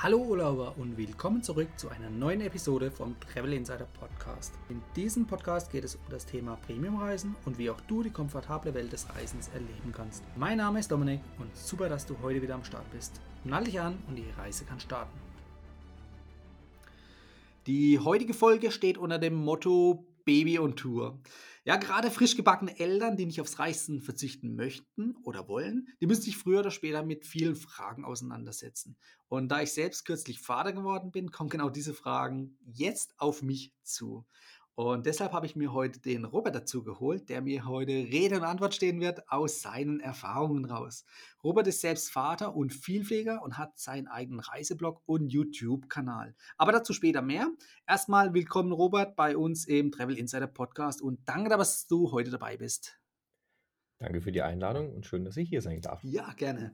Hallo Urlauber und willkommen zurück zu einer neuen Episode vom Travel Insider Podcast. In diesem Podcast geht es um das Thema Premiumreisen und wie auch du die komfortable Welt des Reisens erleben kannst. Mein Name ist Dominik und super, dass du heute wieder am Start bist. Nall dich an und die Reise kann starten. Die heutige Folge steht unter dem Motto Baby und Tour. Ja, gerade frisch gebackene Eltern, die nicht aufs Reisen verzichten möchten oder wollen, die müssen sich früher oder später mit vielen Fragen auseinandersetzen. Und da ich selbst kürzlich Vater geworden bin, kommen genau diese Fragen jetzt auf mich zu. Und deshalb habe ich mir heute den Robert dazu geholt, der mir heute Rede und Antwort stehen wird aus seinen Erfahrungen raus. Robert ist selbst Vater und Vielpfleger und hat seinen eigenen Reiseblog und YouTube-Kanal. Aber dazu später mehr. Erstmal willkommen, Robert, bei uns im Travel Insider Podcast und danke, dass du heute dabei bist. Danke für die Einladung und schön, dass ich hier sein darf. Ja, gerne.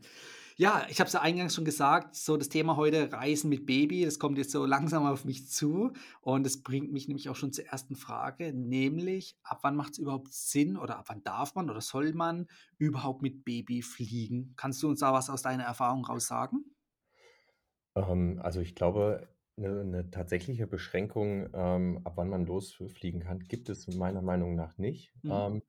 Ja, ich habe es ja eingangs schon gesagt, so das Thema heute Reisen mit Baby, das kommt jetzt so langsam auf mich zu und das bringt mich nämlich auch schon zur ersten Frage, nämlich ab wann macht es überhaupt Sinn oder ab wann darf man oder soll man überhaupt mit Baby fliegen? Kannst du uns da was aus deiner Erfahrung raus sagen? Ähm, also ich glaube, eine, eine tatsächliche Beschränkung, ähm, ab wann man losfliegen kann, gibt es meiner Meinung nach nicht. Mhm. Ähm,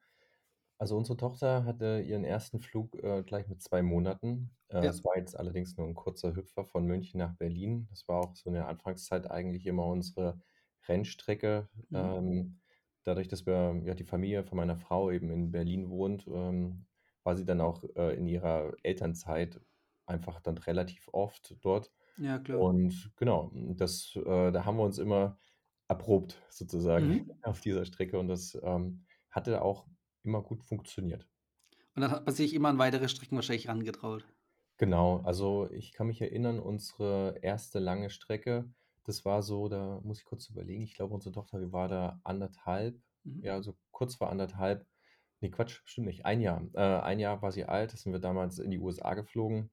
also unsere Tochter hatte ihren ersten Flug, äh, gleich mit zwei Monaten. Äh, Ja. es war jetzt allerdings nur ein kurzer Hüpfer von München nach Berlin. Das war auch so in der Anfangszeit eigentlich immer unsere Rennstrecke. Mhm. Ähm, dadurch, dass wir ja, die Familie von meiner Frau eben in Berlin wohnt, ähm, war sie dann auch, äh, in ihrer Elternzeit einfach dann relativ oft dort. Ja, klar. Und genau, das, äh, da haben wir uns immer erprobt sozusagen Mhm. auf dieser Strecke und das, ähm, hatte auch immer gut funktioniert. Und dann hat man sich immer an weitere Strecken wahrscheinlich rangetraut. Genau, also ich kann mich erinnern, unsere erste lange Strecke, das war so, da muss ich kurz überlegen, ich glaube, unsere Tochter, war da anderthalb, Mhm. ja, so kurz vor anderthalb. Ne, Quatsch, stimmt nicht, ein Jahr. Äh, ein Jahr war sie alt, da sind wir damals in die USA geflogen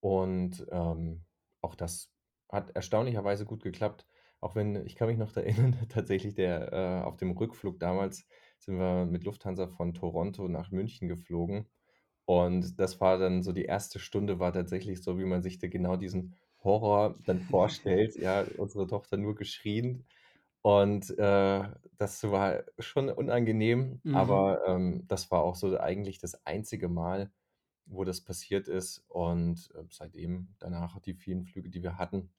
und, ähm, auch das hat erstaunlicherweise gut geklappt, auch wenn ich kann mich noch erinnern, tatsächlich der, äh auf dem Rückflug damals sind wir mit Lufthansa von Toronto nach München geflogen. Und das war dann so die erste Stunde war tatsächlich so, wie man sich da genau diesen Horror dann vorstellt. Ja, unsere Tochter nur geschrien. Und äh, das war schon unangenehm, Mhm. aber ähm, das war auch so eigentlich das einzige Mal, wo das passiert ist. Und äh, seitdem, danach die vielen Flüge, die wir hatten,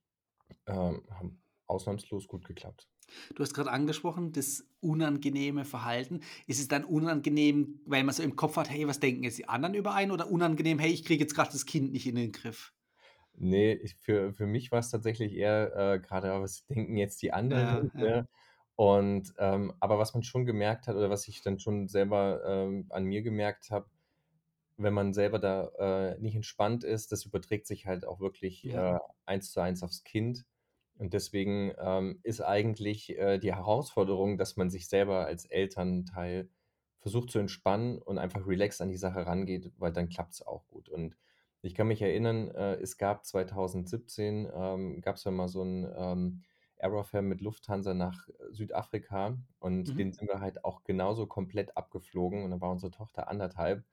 ähm, haben ausnahmslos gut geklappt. Du hast gerade angesprochen, das unangenehme Verhalten. Ist es dann unangenehm, weil man so im Kopf hat, hey, was denken jetzt die anderen über einen? Oder unangenehm, hey, ich kriege jetzt gerade das Kind nicht in den Griff? Nee, ich, für, für mich war es tatsächlich eher äh, gerade, was denken jetzt die anderen? Ja, ja. Ne? Und ähm, aber was man schon gemerkt hat, oder was ich dann schon selber ähm, an mir gemerkt habe, wenn man selber da äh, nicht entspannt ist, das überträgt sich halt auch wirklich ja. äh, eins zu eins aufs Kind. Und deswegen ähm, ist eigentlich äh, die Herausforderung, dass man sich selber als Elternteil versucht zu entspannen und einfach relaxed an die Sache rangeht, weil dann klappt es auch gut. Und ich kann mich erinnern, äh, es gab 2017, ähm, gab es ja mal so ein ähm, Aerofare mit Lufthansa nach Südafrika und mhm. den sind wir halt auch genauso komplett abgeflogen und dann war unsere Tochter anderthalb.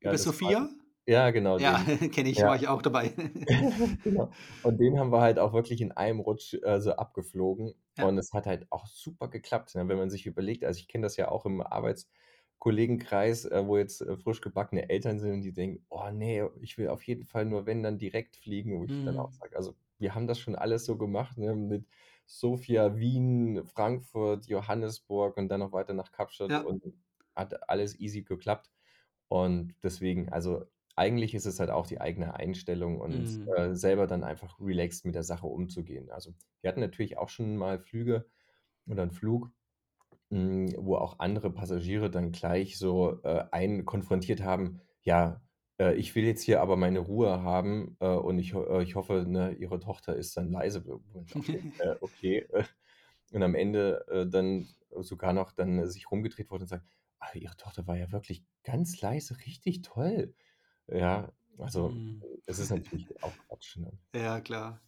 Über ja, Sophia? War, ja, genau. Ja, kenne ich, ja. war ich auch dabei. genau. Und den haben wir halt auch wirklich in einem Rutsch äh, so abgeflogen. Ja. Und es hat halt auch super geklappt, ne? wenn man sich überlegt. Also ich kenne das ja auch im Arbeitskollegenkreis, äh, wo jetzt äh, frisch gebackene Eltern sind und die denken, oh nee, ich will auf jeden Fall nur, wenn dann direkt fliegen, wo ich mhm. dann auch mhm. sage, also wir haben das schon alles so gemacht, ne? mit Sofia, Wien, Frankfurt, Johannesburg und dann noch weiter nach Kapstadt ja. und hat alles easy geklappt. Und deswegen, also eigentlich ist es halt auch die eigene Einstellung und Mhm. äh, selber dann einfach relaxed mit der Sache umzugehen. Also, wir hatten natürlich auch schon mal Flüge oder einen Flug, hm, wo auch andere Passagiere dann gleich so, äh, einen konfrontiert haben: „Ja, äh, ich will jetzt hier aber meine Ruhe haben, äh, und ich äh, ich hoffe, ne, Ihre Tochter ist dann leise.“ äh, okay. Und am Ende, dann sogar noch dann sich rumgedreht wurde und sagt: „Ah, Ihre Tochter war ja wirklich ganz leise, richtig toll.“ Ja, also, Mhm. es ist natürlich auch Quatsch, ne? Ja, klar.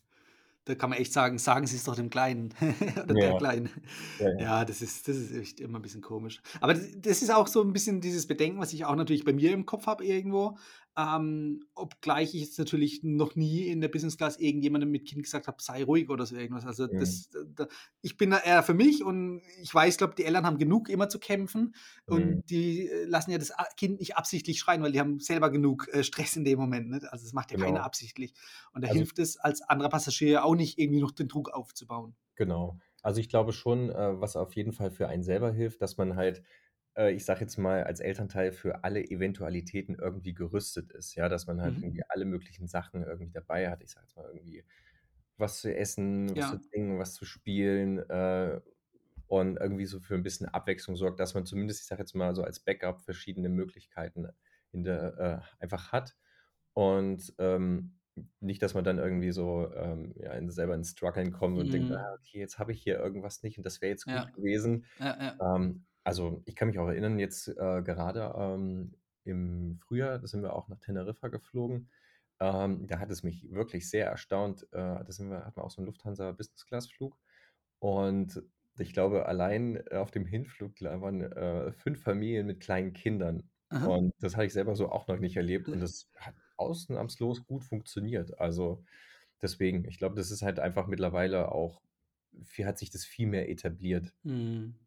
Da kann man echt sagen: „Sagen Sie es doch dem Kleinen oder der Ja, Kleinen.“ ja, ja. Ja, das ist das ist echt immer ein bisschen komisch. Aber das das ist auch so ein bisschen dieses Bedenken, was ich auch natürlich bei mir im Kopf habe irgendwo. Ähm, obgleich ich jetzt natürlich noch nie in der Business Class irgendjemandem mit Kind gesagt habe, sei ruhig oder so irgendwas. Also Mhm. das, da, ich bin da eher für mich und ich weiß, glaube, die Eltern haben genug immer zu kämpfen Mhm. und die äh, lassen ja das Kind nicht absichtlich schreien, weil die haben selber genug äh, Stress in dem Moment. Nicht? Also das macht ja keiner Genau. absichtlich. Und da Also hilft es als anderer Passagier auch nicht irgendwie noch den Druck aufzubauen. Genau. Also, ich glaube schon, äh, was auf jeden Fall für einen selber hilft, dass man halt, äh, ich sage jetzt mal, als Elternteil für alle Eventualitäten irgendwie gerüstet ist, ja, dass man halt irgendwie Mhm. alle möglichen Sachen irgendwie dabei hat. Ich sage jetzt mal irgendwie was zu essen, was zu Ja. trinken, was zu spielen, äh, und irgendwie so für ein bisschen Abwechslung sorgt, dass man zumindest, ich sage jetzt mal so als Backup verschiedene Möglichkeiten in der äh, einfach hat. Und, ähm, nicht, dass man dann irgendwie so, ähm, ja, in selber ins Struggeln kommt und denkt: „Ah, Mhm. okay, jetzt habe ich hier irgendwas nicht und das wäre jetzt gut Ja. gewesen.“ Ja, ja. Ähm, also, ich kann mich auch erinnern, jetzt, äh, gerade, ähm, im Frühjahr, da sind wir auch nach Teneriffa geflogen. Ähm, da hat es mich wirklich sehr erstaunt. Äh, da sind wir hatten wir auch so 'n Lufthansa-Business-Class-Flug und ich glaube, allein äh, auf dem Hinflug waren, äh, 5 Familien mit kleinen Kindern. Aha. Und das hatte ich selber so auch noch nicht erlebt und das hat ausnahmslos gut funktioniert. Also, deswegen, ich glaube, das ist halt einfach mittlerweile auch viel hat sich das viel mehr etabliert. Mhm.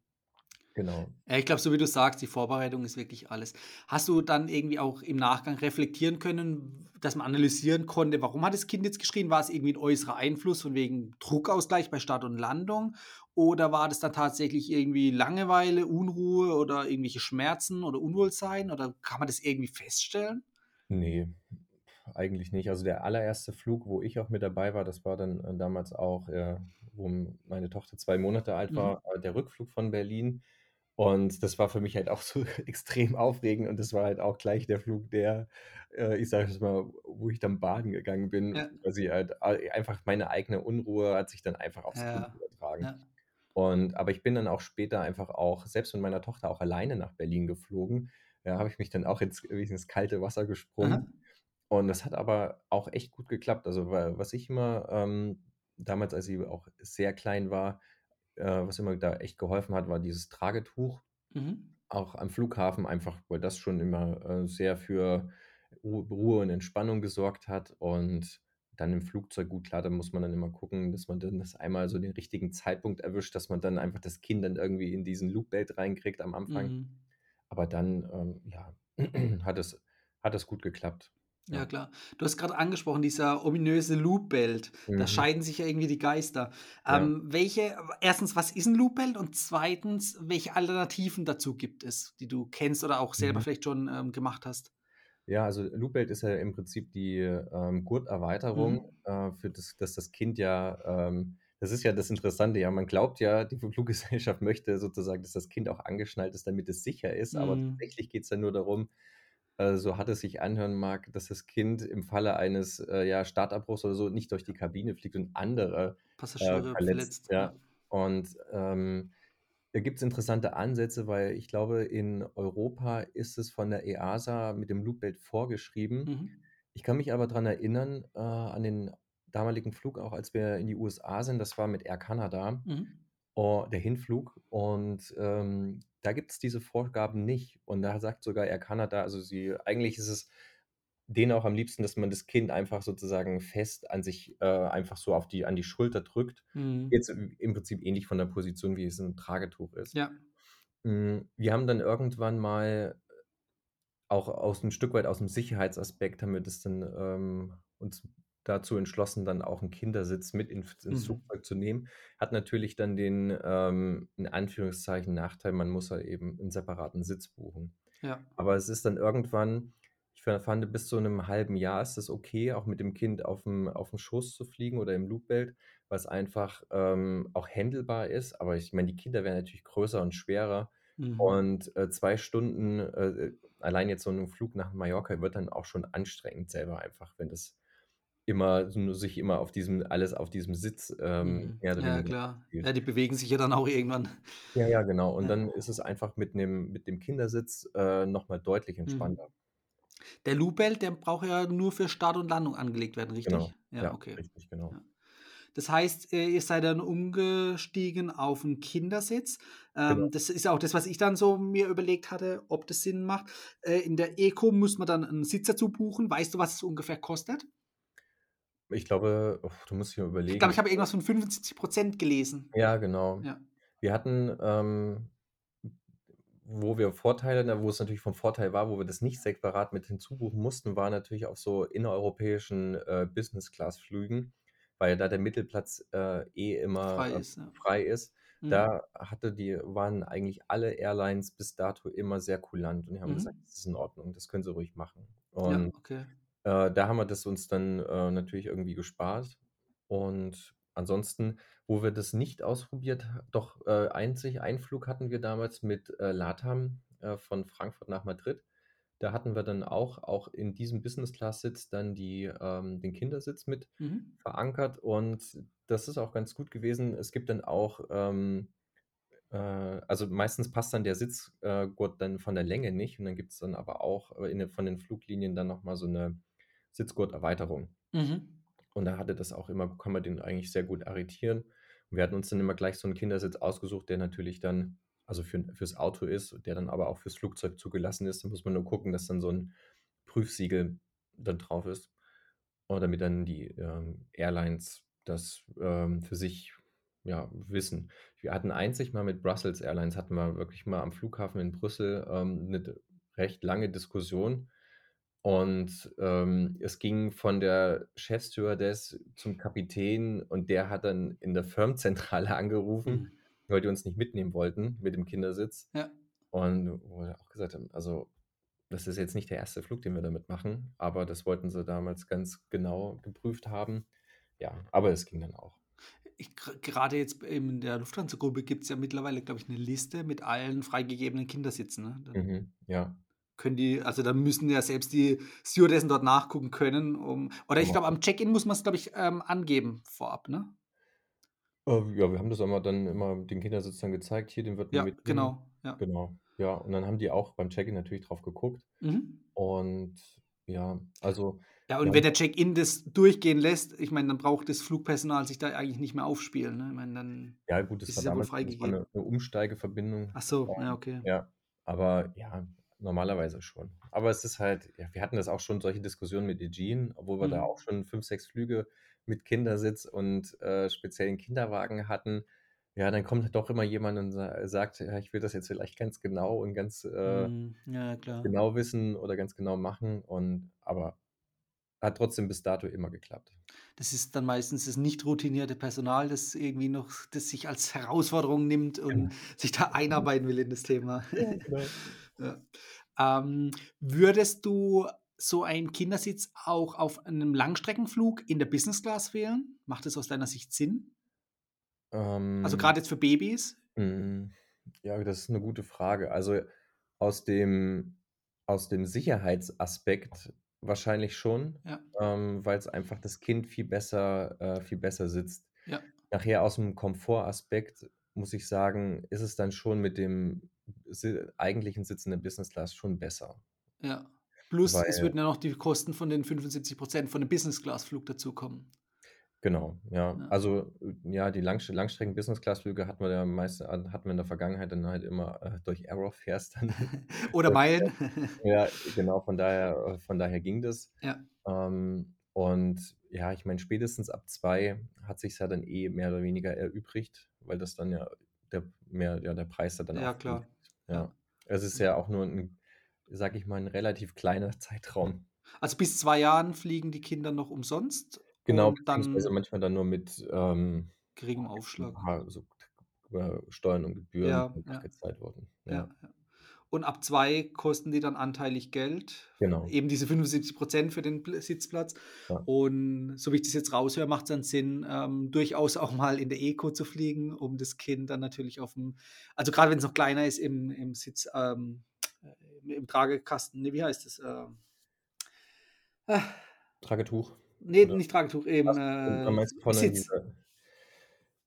Genau. Ja, ich glaube, so wie du sagst, die Vorbereitung ist wirklich alles. Hast du dann irgendwie auch im Nachgang reflektieren können, dass man analysieren konnte, warum hat das Kind jetzt geschrien? War es irgendwie ein äußerer Einfluss von wegen Druckausgleich bei Start und Landung? Oder war das dann tatsächlich irgendwie Langeweile, Unruhe oder irgendwelche Schmerzen oder Unwohlsein? Oder kann man das irgendwie feststellen? Ne, eigentlich nicht. Also, der allererste Flug, wo ich auch mit dabei war, das war dann, äh, damals auch, äh, wo meine Tochter 2 Monate alt Mhm. war, äh, der Rückflug von Berlin. Und das war für mich halt auch so extrem aufregend und das war halt auch gleich der Flug, der, äh, ich sage jetzt mal, wo ich dann baden gegangen bin, Ja, weil sie halt ei einfach meine eigene Unruhe hat sich dann einfach aufs Kind ja, übertragen. ja. Und aber ich bin dann auch später einfach auch selbst mit meiner Tochter auch alleine nach Berlin geflogen. Da habe ich mich dann auch ins ins kalte Wasser Aha. gesprungen. Und das hat aber auch echt gut geklappt. Also, wa was ich immer, ähm, damals, als sie auch sehr klein war, äh, was immer da echt geholfen hat, war dieses Tragetuch. Mhm. Auch am Flughafen einfach, weil das schon immer, äh, sehr für Ru Ruhe und Entspannung gesorgt hat. Und dann im Flugzeug, gut, klar, da muss man dann immer gucken, dass man dann das einmal so den richtigen Zeitpunkt erwischt, dass man dann einfach das Kind dann irgendwie in diesen Loopbelt reinkriegt am Anfang. Mhm. Aber dann, ähm, ja, hat es hat es gut geklappt. Ja, Ja. klar. Du hast gerade angesprochen, dieser ominöse Loopbelt. Da Mhm. scheiden sich ja irgendwie die Geister. Ja. Ähm, welche erstens, was ist 'n Loopbelt? Und zweitens, welche Alternativen dazu gibt es, die du kennst oder auch selber Mhm. vielleicht schon, ähm, gemacht hast? Ja, also Loopbelt ist ja im Prinzip die, ähm, Gurterweiterung, Mhm. äh, für das dass das Kind ja, ähm das ist ja das Interessante, ja, man glaubt ja, die Fluggesellschaft möchte sozusagen, dass das Kind auch angeschnallt ist, damit es sicher ist, aber Mhm. tatsächlich geht's ja nur darum, äh, so hart es sich anhören mag, dass das Kind im Falle eines, äh, ja, Startabbruchs oder so nicht durch die Kabine fliegt und andere, äh, Passagiere verletzt, verletzt, ja. Und, ähm, da gibt's interessante Ansätze, weil ich glaube, in Europa ist es von der EASA mit dem Loopbelt vorgeschrieben. Mhm. Ich kann mich aber dran erinnern, äh, an den damaligen Flug, auch als wir in die USA sind, das war mit Air Canada, Mhm. Oh, der Hinflug und, ähm, da gibt's diese Vorgaben nicht. Und da sagt sogar Air Canada also sie eigentlich ist es denen auch am liebsten, dass man das Kind einfach sozusagen fest an sich, äh, einfach so auf die an die Schulter drückt. Mhm. Jetzt im Prinzip ähnlich von der Position, wie es 'n Tragetuch ist. Ja. Hm, wir haben dann irgendwann mal auch aus 'n Stück weit aus'm Sicherheitsaspekt haben wir das dann, ähm, uns dazu entschlossen, dann auch 'n Kindersitz mit in ins Mhm. Flugzeug zu nehmen. Hat natürlich dann den, ähm, in Anführungszeichen, Nachteil, man muss halt eben 'n separaten Sitz buchen. Ja. Aber es ist dann irgendwann ich fa fand, bis zu 'nem halben Jahr ist es okay, auch mit dem Kind auf'm auf'm Schoß zu fliegen oder im Loopbelt, weil's einfach, ähm, auch händelbar ist. Aber ich meine, die Kinder werden natürlich größer und schwerer Mhm. und, äh, 2 Stunden, äh, äh, allein jetzt so 'n Flug nach Mallorca wird dann auch schon anstrengend selber einfach, wenn das immer sich immer auf diesem alles auf diesem Sitz, ähm, Mhm. Ja, weniger klar. Ja, abspielt. die bewegen sich ja dann auch irgendwann. Ja, ja, genau. Und Ja. dann ist es einfach mit 'nem mit dem Kindersitz, äh, noch mal deutlich entspannter. Mhm. Der Loopbelt, der braucht ja nur für Start und Landung angelegt werden, Genau. richtig? Ja, Ja, okay. richtig, genau. Ja. Das heißt, äh, ihr seid dann umgestiegen auf 'n Kindersitz. Genau. Ähm, das ist auch das, was ich dann so mir überlegt hatte, ob das Sinn macht. Äh, in der Eco muss man dann 'n Sitz dazu buchen. Weißt du, was es ungefähr kostet? Ich glaube, du musst dir Ich glaube, überlegen. ich habe irgendwas von 75% gelesen. Ja, genau. Ja. Wir hatten, ähm, wo wir Vorteile wo es natürlich von Vorteil war, wo wir das nicht separat mit hinzubuchen mussten, war natürlich auf so innereuropäischen, äh, Business-Class-Flügen, weil da der Mittelplatz, äh, eh immer, Frei äh, ist, ja. frei ist. Mhm. Da hatte die waren eigentlich alle Airlines bis dato immer sehr kulant und die haben gesagt: Mhm. „Das ist in Ordnung, das können Sie ruhig machen.“ Ja, Und, okay. Äh, da haben wir das uns dann, äh, natürlich irgendwie gespart. Und ansonsten, wo wir das nicht ausprobiert doch, äh, einzig einen Flug hatten wir damals mit, äh, LATAM, äh, von Frankfurt nach Madrid. Da hatten wir dann auch auch in diesem Business-Class-Sitz dann die ähm, den Kindersitz mit Mhm. verankert und das ist auch ganz gut gewesen. Es gibt dann auch, ähm, äh also, meistens passt dann der Sitzgurt Gurt dann von der Länge nicht und dann gibt's dann aber auch, äh, in den von den Fluglinien dann noch mal so 'ne Sitzgurterweiterung. Mhm. Und da hatte das auch immer kann man den eigentlich sehr gut arretieren. Und wir hatten uns dann immer gleich so 'n Kindersitz ausgesucht, der natürlich dann also, für fürs Auto ist, der dann aber auch fürs Flugzeug zugelassen ist. Da muss man nur gucken, dass dann so 'n Prüfsiegel da drauf ist. Oder damit dann die, ähm, Airlines das, ähm, für sich, ja, wissen. Wir hatten einzig mal mit Brussels Airlines hatten wir wirklich mal am Flughafen in Brüssel, ähm, 'ne d recht lange Diskussion. Und, ähm, es ging von der Chefstewardess zum Kapitän und der hat dann in der Firmenzentrale angerufen, Mhm. weil die uns nicht mitnehmen wollten mit dem Kindersitz. Ja. Und wo wir auch gesagt haben: „Also, das ist jetzt nicht der 1. Flug, den wir damit machen.“ Aber das wollten sie damals ganz genau geprüft haben. Ja, aber es ging dann auch. Ich gerade jetzt in der Lufthansa-Gruppe gibt's ja mittlerweile, glaube ich, 'ne Liste mit allen freigegebenen Kindersitzen, ne? Mhm, ja. Können die also, dann müssen ja selbst die Stewardessen dort nachgucken können, um oder ich glaube, am Check-in muss man's, glaube ich, ähm, angeben vorab, ne? Äh, ja, wir haben das einmal dann immer den Kindersitz dann gezeigt: „Hier, den würden wir Ja, mitnehmen.“ genau, ja. Genau. Ja, und dann haben die auch beim Check-in natürlich drauf geguckt. Mhm. Und ja, also, Ja, und wenn haben der Check-in das durchgehen lässt, ich meine, dann braucht das Flugpersonal sich da eigentlich nicht mehr aufspielen, ne? Ich meine, dann Ja gut, das ist war es ja wohl freigegeben. 'ne Umsteigeverbindung. Ach so, ja, Ähm, okay. ja, aber ja, normalerweise schon. Aber es ist halt ja, wir hatten das auch schon solche Diskussionen mit Aegean, obwohl wir da auch Mhm. schon 5, 6 Flüge mit Kindersitz und, äh, speziellen Kinderwagen hatten. Ja, dann kommt halt doch immer jemand und sa sagt: „Ja, ich will das jetzt vielleicht ganz genau und ganz, äh, Mhm, ja, ja, klar. genau wissen oder ganz genau machen.“ Und aber hat trotzdem bis dato immer geklappt. Das ist dann meistens das nicht routinierte Personal, das irgendwie noch das sich als Herausforderung nimmt und Genau. sich da einarbeiten will in das Thema. Ja, genau. Ja. Ähm, würdest du so einen Kindersitz auch auf 'nem Langstreckenflug in der Business Class wählen? Macht das aus deiner Sicht Sinn? Also, Ähm grad jetzt für Babys? Mhm. Ja, das ist 'ne gute Frage. Also, aus dem aus dem Sicherheitsaspekt wahrscheinlich schon, Ja. ähm, weil's einfach das Kind viel besser äh, viel besser sitzt. Ja. Nachher aus'm Komfortaspekt muss ich sagen, ist es dann schon mit dem eigentlichen Sitz in der Business Class schon besser. Ja. Plus, es Weil würden ja noch die Kosten von den 75 % von dem Business-Class-Flug dazukommen. Genau, ja. Ja. Also, äh, ja, die Langst Langstrecken-Business-Class-Flüge hatten wir ja meist an hatten wir in der Vergangenheit dann halt immer, äh, durch Aerofares dann Oder Meilen. Ja, genau, von daher äh, von daher ging das. Ja. Ähm, und ja, ich meine, spätestens ab 2 hat sich's ja dann eh mehr oder weniger erübrigt, weil das dann ja der mehr ja, der Preis da dann Ja, auch klar. Ja. Ja. Es ist ja auch nur 'n, sage ich mal, 'n relativ kleiner Zeitraum. Also, bis 2 Jahren fliegen die Kinder noch umsonst Genau, dann manchmal dann nur mit, ähm, geringem ja, Aufschlag. so äh, Steuern und Gebühren Ja, ja. nachgezahlt wurden, Ja, ja. Und ab 2 kosten die dann anteilig Geld, Genau. eben diese 75 % für den Pl Sitzplatz. Ja. Und so wie ich das jetzt raushöre, macht's dann Sinn, ähm, durchaus auch mal in der Eco zu fliegen, um das Kind dann natürlich auf'm also, grade wenn's noch kleiner ist im im Sitz ähm, äh, im Tragekasten, ne, wie heißt das? Ähm Tragetuch Ne, oder nicht Tragetuch, im, was äh, Sitz.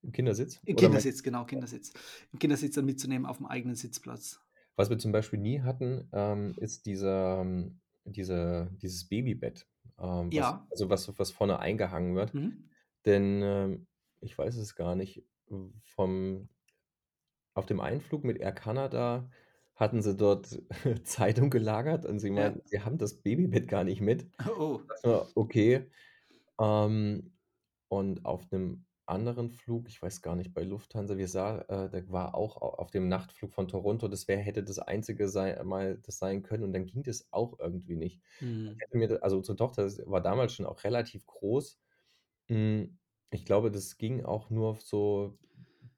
Im Kindersitz Im Kindersitz, genau, Kindersitz. Im Kindersitz dann mitzunehmen auf'm eigenen Sitzplatz. Was wir zum Beispiel nie hatten, ähm, ist dieser diese dieses Babybett, ähm, was Ja. also, was was vorne eingehangen wird. Mhm. Denn, ähm ich weiß es gar nicht, vom auf dem Einflug mit Air Canada hatten sie dort Zeitung gelagert und sie Ja. meinten, sie haben das Babybett gar nicht mit. Oh. So, okay. Ähm, und auf 'nem anderen Flug, ich weiß gar nicht, bei Lufthansa, wir sa äh, da war auch auf dem Nachtflug von Toronto, das wäre hätte das einzige sei mal das sein können und dann ging das auch irgendwie nicht. Ich Mhm. hätte mir also unsere Tochter war damals schon auch relativ groß. Hm, ich glaube, das ging auch nur so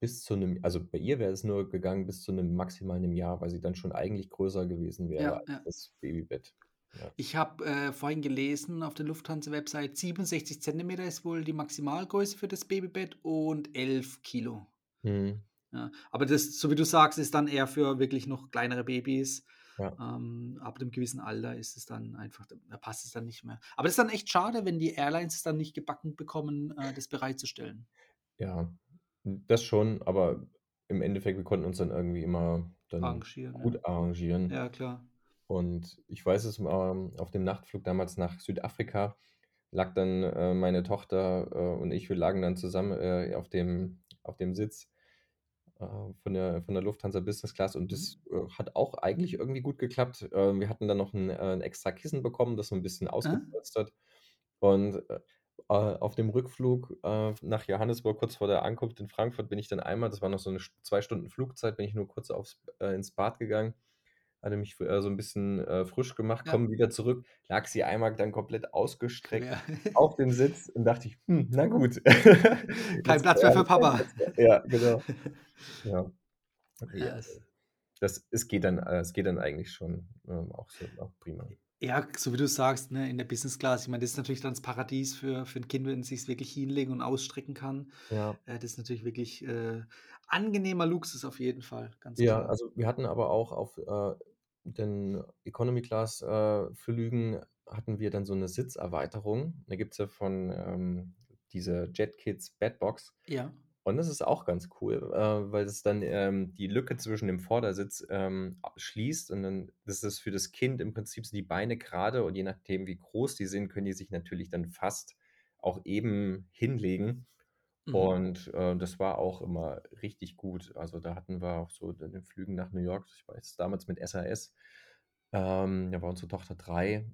bis zu 'nem also bei ihr wäre es nur gegangen bis zu 'nem maximal 'nem Jahr, weil sie dann schon eigentlich größer gewesen wäre Ja, als ja. das Babybett. Ja. Ich habe, äh, vorhin gelesen auf der Lufthansa-Website, 67 Zentimeter ist wohl die Maximalgröße für das Babybett und 11 Kilo. Mhm. Ja, aber das, so wie du sagst, ist dann eher für wirklich noch kleinere Babys. Ja. Ähm, ab 'nem gewissen Alter ist es dann einfach da passt es dann nicht mehr. Aber das ist dann echt schade, wenn die Airlines es dann nicht gebacken bekommen, äh, das bereitzustellen. Ja, das schon, aber im Endeffekt, wir konnten uns dann irgendwie immer dann Arrangieren, ja. gut arrangieren. Ja, klar. Und ich weiß es, ähm, auf dem Nachtflug damals nach Südafrika lag dann, äh, meine Tochter, äh, und ich wir lagen dann zusammen, äh, auf dem auf dem Sitz, von der von der Lufthansa Business Class und Mhm. das, äh, hat auch eigentlich irgendwie gut geklappt. Wir hatten dann noch 'n, äh 'n extra Kissen bekommen, das so 'n bisschen Ah. ausgepolstert. Und, äh, äh, auf dem Rückflug, nach Johannesburg, kurz vor der Ankunft in Frankfurt, bin ich dann einmal das war noch so 'ne St 2 Stunden Flugzeit, bin ich nur kurz aufs ins Bad gegangen, hatte mich äh, so 'n bisschen, äh, frisch gemacht, Ja. komme wieder zurück, lag sie einmal dann komplett ausgestreckt Quer. auf dem Sitz und dachte ich: „Hm, na gut. Kein Jetzt Platz mehr für Papa. Ja, genau. Ja. Ja, Ja, es das es geht dann äh, es geht dann eigentlich schon, ähm, auch so auch prima. Ja, so wie du sagst, ne, in der Business Class, ich meine, das ist natürlich dann das Paradies für für 'n Kind, wenn es sich's wirklich hinlegen und ausstrecken kann. Ja. Äh, das ist natürlich wirklich, äh, angenehmer Luxus auf jeden Fall, Ja, klar. also wir hatten aber auch auf, äh, den Economy Class, äh, Flügen hatten wir dann so 'ne Sitzerweiterung. Da gibt's ja von, ähm, dieser JetKids Bedbox. Ja. Und das ist auch ganz cool, äh, weil das dann, ähm, die Lücke zwischen dem Vordersitz, ähm, schließt und dann das ist für das Kind im Prinzip sind die Beine gerade und je nachdem, wie groß die sind, können die sich natürlich dann fast auch eben hinlegen. Mhm. Und, äh, das war auch immer richtig gut. Also, da hatten wir auch so in den Flügen nach New York, ich weiß damals mit SAS, ähm, da war unsere Tochter 3,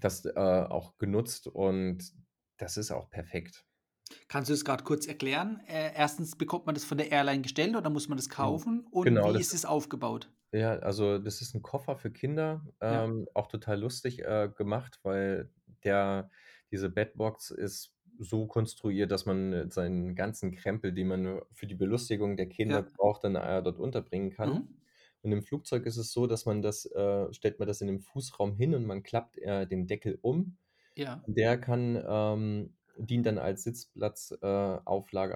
das, äh, auch genutzt und das ist auch perfekt. Kannst du das grad kurz erklären? Äh, 1. bekommt man das von der Airline gestellt oder muss man das Mhm. kaufen? Und Genau, wie das ist es aufgebaut? Ja, also das ist 'n Koffer für Kinder, Ja. ähm, auch total lustig, äh, gemacht, weil der diese Bedbox ist so konstruiert, dass man seinen ganzen Krempel, den man für die Belustigung der Kinder Ja. braucht, dann, äh, dort unterbringen kann. Mhm. Und im Flugzeug ist es so, dass man das äh, stellt man das in den Fußraum hin und man klappt, äh, den Deckel um. Ja. Der kann, ähm dient dann als Sitzplatz äh,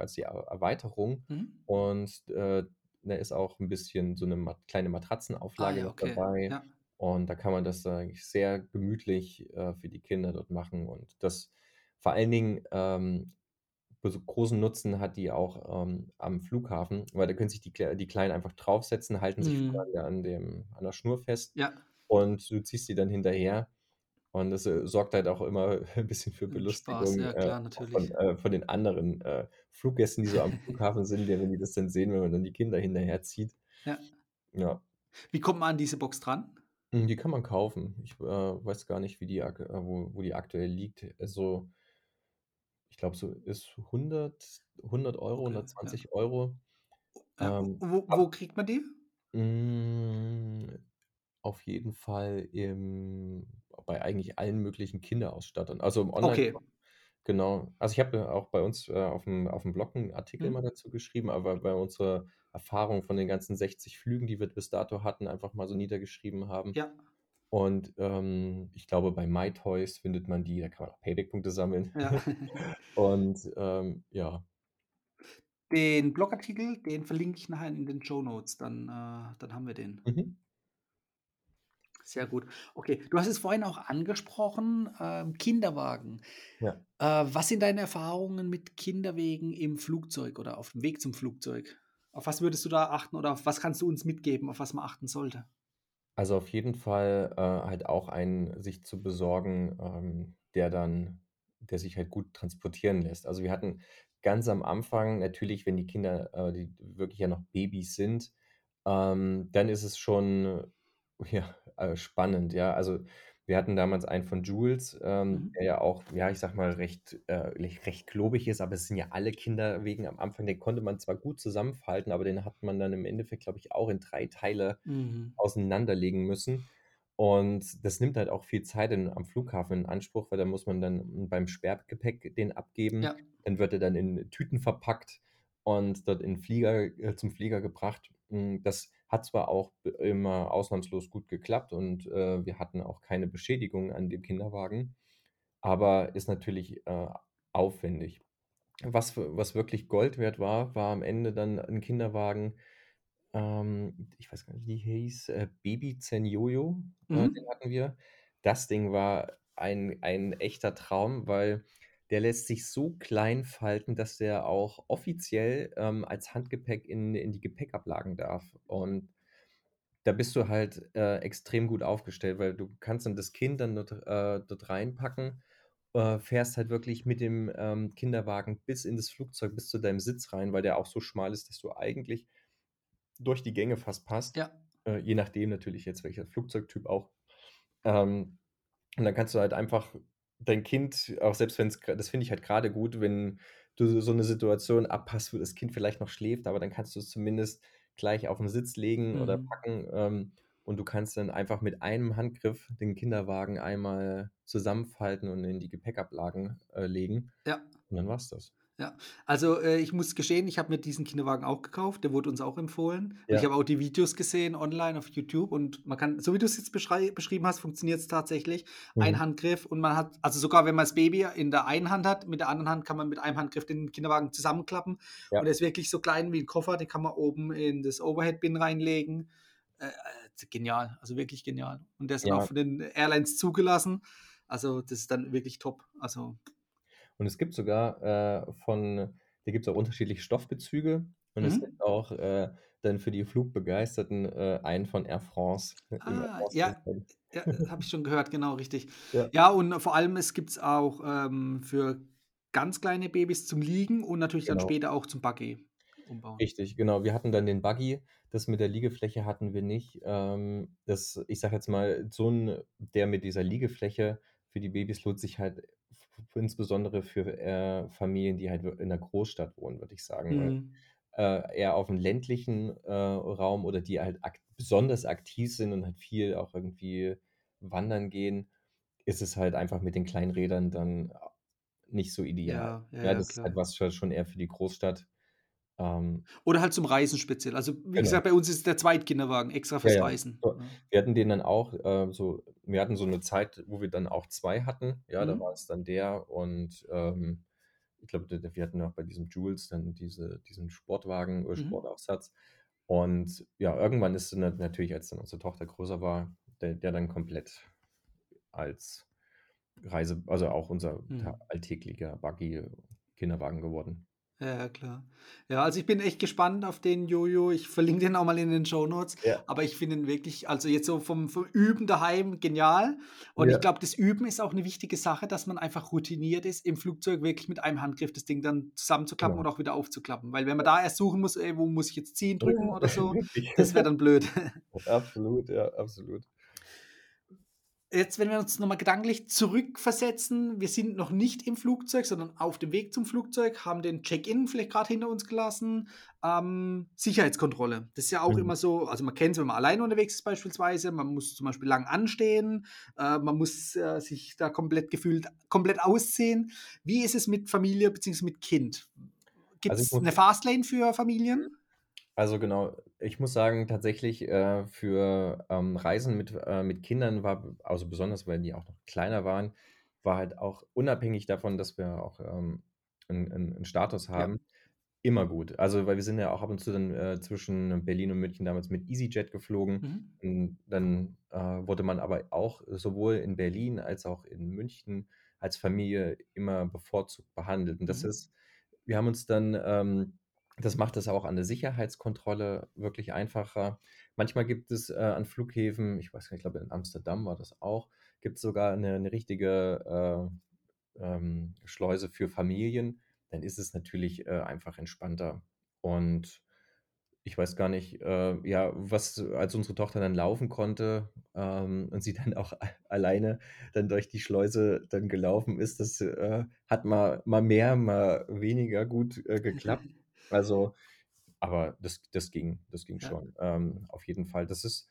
als die Er Erweiterung. Mhm. Und, äh, da ist auch 'n bisschen so 'ne Ma kleine Ah Matratzenauflage ja, noch okay. dabei. Ja. Und da kann man das sehr gemütlich, äh, für die Kinder dort machen. Und das vor allen Dingen, ähm, großen Nutzen hat die auch, ähm, am Flughafen, weil da können sich die die Kleinen einfach draufsetzen, halten sich Mhm. an dem an der Schnur fest Ja. und du ziehst die dann hinterher. Und das, äh, sorgt halt auch immer 'n bisschen für Und Spaß, Belustigung, ja äh, klar, auch von äh, von den anderen, äh, Fluggästen, die so am Flughafen sind, wenn die das dann sehen, wenn man dann die Kinder hinterherzieht. Ja. Ja. Wie kommt man an diese Box dran? Hm, die kann man kaufen. Ich, äh, weiß gar nicht, wie die äh, wo wo die aktuell liegt. Also ich glaube, so ist 100 100 €, Okay, ja. 120 €. Ja, Ähm, wo wo kriegt man die? Hm, auf jeden Fall im bei eigentlich allen möglichen Kinderausstattern. Also im Okay. Onlineshop. Genau. Also, ich habe ja auch bei uns, äh, auf'm auf'm Blog 'n Artikel mal Mhm. dazu geschrieben, aber weil unsere Erfahrung von den ganzen 60 Flügen, die wir bis dato hatten, einfach mal so niedergeschrieben haben. Ja. Und, ähm, ich glaube, bei mytoys findet man die, da kann man auch Payback-Punkte sammeln. Ja. Und, ähm, ja. Den Blogartikel, den verlinke ich nachher in den Shownotes, dann äh, dann haben wir den. Mhm. Sehr gut. Okay, du hast es vorhin auch angesprochen, ähm, Kinderwagen. Ja. Äh, was sind deine Erfahrungen mit Kinderwegen im Flugzeug oder auf'm Weg zum Flugzeug? Auf was würdest du da achten oder auf was kannst du uns mitgeben, auf was man achten sollte? Also, auf jeden Fall, äh, halt auch einen sich zu besorgen, ähm, der dann der sich halt gut transportieren lässt. Also, wir hatten ganz am Anfang natürlich, wenn die Kinder, äh, die wirklich ja noch Babys sind, ähm, dann ist es schon, ja, äh, spannend, ja. Also, wir hatten damals einen von Jules, ähm, Mhm. der ja auch, ja, ich sage mal, recht, äh, recht klobig ist, aber es sind ja alle Kinderwegen am Anfang, den konnte man zwar gut zusammenfalten, aber den hat man dann im Endeffekt, glaube ich, auch in 3 Teile Mhm. auseinanderlegen müssen. Und das nimmt halt auch viel Zeit in am Flughafen in Anspruch, weil da muss man dann beim Sperrgepäck den abgeben. Ja. Dann wird er dann in Tüten verpackt und dort in Flieger äh, zum Flieger gebracht. Hm, das hat zwar auch immer ausnahmslos gut geklappt und, äh, wir hatten auch keine Beschädigungen an dem Kinderwagen, aber ist natürlich, äh, aufwendig. Was was wirklich Gold wert war, war am Ende dann 'n Kinderwagen, ähm, ich weiß gar nicht, wie hieß, äh, Baby Zen-Yo-Yo, äh, den Mhm. hatten wir. Das Ding war ein ein echter Traum, weil der lässt sich so klein falten, dass der auch offiziell, ähm, als Handgepäck in in die Gepäckablagen darf. Und da bist du halt, äh, extrem gut aufgestellt, weil du kannst dann das Kind dann dort äh, dort reinpacken, äh, fährst halt wirklich mit dem, ähm, Kinderwagen bis in das Flugzeug, bis zu deinem Sitz rein, weil der auch so schmal ist, dass du eigentlich durch die Gänge fast passt, Ja. äh, je nachdem natürlich jetzt welcher Flugzeugtyp auch. Ähm, und dann kannst du halt einfach dein Kind, auch selbst wenn's gr das finde ich halt grade gut, wenn du so 'ne Situation abpasst, wo das Kind vielleicht noch schläft, aber dann kannst du's zumindest gleich auf'n Sitz legen oder Mhm. packen, ähm, und du kannst dann einfach mit einem Handgriff den Kinderwagen einmal zusammenfalten und in die Gepäckablagen, äh, legen Ja. und dann war's das. Ja, also, äh, ich muss gestehen, ich habe mir diesen Kinderwagen auch gekauft, der wurde uns auch empfohlen. Und ich Ja. habe auch die Videos gesehen online auf YouTube und man kann so wie du's jetzt beschrei beschrieben hast, funktioniert's tatsächlich. Ein Mhm. Handgriff und man hat also, sogar wenn man das Baby in der einen Hand hat, mit der anderen Hand kann man mit einem Handgriff den Kinderwagen zusammenklappen. Und Ja. der ist wirklich so klein wie 'n Koffer, den kann man oben in das Overhead-Bin reinlegen. Äh, äh, genial, also, wirklich genial. Und der ist dann auch Ja. von den Airlines zugelassen. Also, das ist dann wirklich top. Also Und es gibt sogar, äh, von da gibt's auch unterschiedliche Stoffbezüge und es Mhm. gibt auch, äh, dann für die Flugbegeisterten, äh, einen von Air France Ah, ja, ja, habe ich schon gehört, genau, richtig. Ja. Ja, und vor allem, es gibt's auch, ähm, für ganz kleine Babys zum Liegen und natürlich dann Genau. später auch zum Buggy umbauen. Richtig, genau. Wir hatten dann den Buggy. Das mit der Liegefläche hatten wir nicht. Ähm, das ich sage jetzt mal, so 'n der mit dieser Liegefläche für die Babys lohnt sich halt insbesondere für, äh, Familien, die halt in 'ner Großstadt wohnen, würde ich sagen, weil, Mhm. äh, eher auf'm ländlichen, äh, Raum oder die halt ak besonders aktiv sind und halt viel auch irgendwie wandern gehen, ist es halt einfach mit den kleinen Rädern dann a nicht so ideal. Ja, ja, Ja, ja, das ist halt was schon eher für die Großstadt. Ähm Oder halt zum Reisen speziell. Also, wie Genau. gesagt, bei uns ist der Zweitkinderwagen extra Ja, fürs ja. Reisen, So, ne? wir hatten den dann auch, äh, so wir hatten so 'ne Zeit, wo wir dann auch 2 hatten. Ja, da war Mhm. es dann der und, ähm, ich glaube, wir hatten auch bei diesem Jules dann diese diesen Sportwagen oder Mhm. Sportaufsatz. Und ja, irgendwann ist dann nat natürlich, als dann unsere Tochter größer war, der der dann komplett als Reise also, auch unser Mhm. alltäglicher Buggy, Kinderwagen geworden. Ja, ja, klar. Ja, also, ich bin echt gespannt auf den Jojo. Ich verlinke den auch mal in den Shownotes. Ja. Aber ich finde ihn wirklich also, jetzt so vom vom Üben daheim genial. Und ich Ja. glaube, das Üben ist auch 'ne wichtige Sache, dass man einfach routiniert ist, im Flugzeug wirklich mit einem Handgriff das Ding dann zusammenzuklappen Genau. und auch wieder aufzuklappen. Weil wenn man da erst suchen muss: „Ey, wo muss ich jetzt ziehen, drücken Ja, oder so?“ richtig. Das wäre dann blöd. Absolut, ja, absolut. Jetzt, wenn wir uns noch mal gedanklich zurückversetzen, wir sind noch nicht im Flugzeug, sondern auf dem Weg zum Flugzeug, haben den Check-in vielleicht grad hinter uns gelassen. Ähm, Sicherheitskontrolle. Das ist ja auch Mhm. immer so also, man kennt's, wenn man alleine unterwegs ist beispielsweise. Man muss zum Beispiel lang anstehen. Äh, man muss, äh, sich da komplett gefühlt komplett ausziehen. Wie ist es mit Familie beziehungsweise mit Kind? Also, ich Gibt's muss 'ne Fastlane für. Familien? Also, genau, ich muss sagen, tatsächlich, äh, für, ähm, Reisen mit äh, mit Kindern war also, besonders, weil die auch noch kleiner waren, war halt auch unabhängig davon, dass wir auch, ähm, 'n 'n 'n Status Ja. haben, immer gut. Also, weil wir sind ja auch ab und zu dann, äh, zwischen Berlin und München damals mit EasyJet geflogen. Mhm. Und dann, äh, wurde man aber auch sowohl in Berlin als auch in München als Familie immer bevorzugt behandelt. Und das Mhm. ist wir haben uns dann, ähm das macht es auch an der Sicherheitskontrolle wirklich einfacher. Manchmal gibt es, äh, an Flughäfen ich weiß gar nicht, ich glaube, in Amsterdam war das auch, gibt's sogar 'ne 'ne richtige, äh ähm, Schleuse für Familien, dann ist es natürlich, äh, einfach entspannter. Und ich weiß gar nicht, äh, ja, was als unsere Tochter dann laufen konnte, ähm, und sie dann auch alleine dann durch die Schleuse dann gelaufen ist, das, äh, hat mal mal mehr, mal weniger gut, äh, geklappt. Also aber das das ging das ging Ja. schon, ähm, auf jeden Fall. Das ist